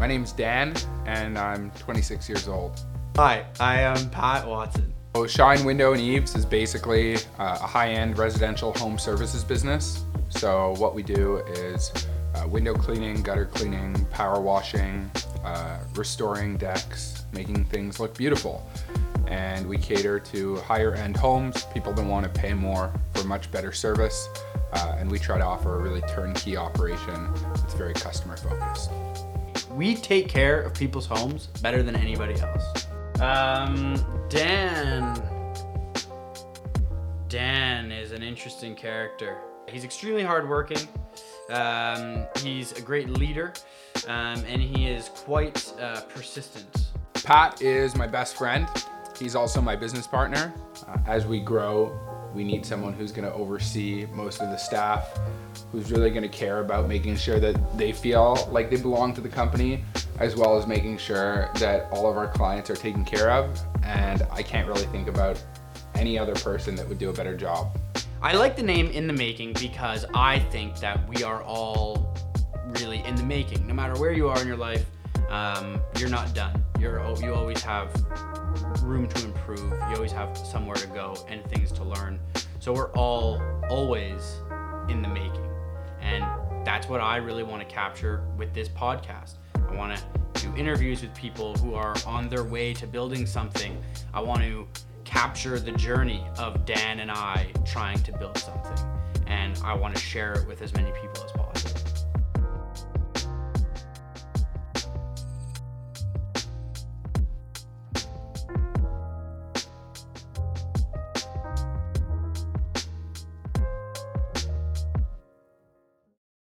My name's Dan, and I'm 26 years old. Hi, I am Pat Watson. So Shine Window and Eaves is basically uh, a high-end residential home services business. So what we do is uh, window cleaning, gutter cleaning, power washing, uh, restoring decks, making things look beautiful. And we cater to higher end homes, people that want to pay more for much better service. Uh, and we try to offer a really turnkey operation that's very customer focused. We take care of people's homes better than anybody else. Um, Dan. Dan is an interesting character. He's extremely hardworking. Um, he's a great leader, um, and he is quite uh, persistent. Pat is my best friend. He's also my business partner. Uh, as we grow, we need someone who's going to oversee most of the staff, who's really going to care about making sure that they feel like they belong to the company, as well as making sure that all of our clients are taken care of. And I can't really think about any other person that would do a better job. I like the name In the Making because I think that we are all really in the making. No matter where you are in your life, um, you're not done. You're you always have room to improve. You always have somewhere to go and things to learn. So we're all always in the making, and that's what I really want to capture with this podcast. I want to do interviews with people who are on their way to building something. I want to capture the journey of Dan and I trying to build something. And I want to share it with as many people as possible.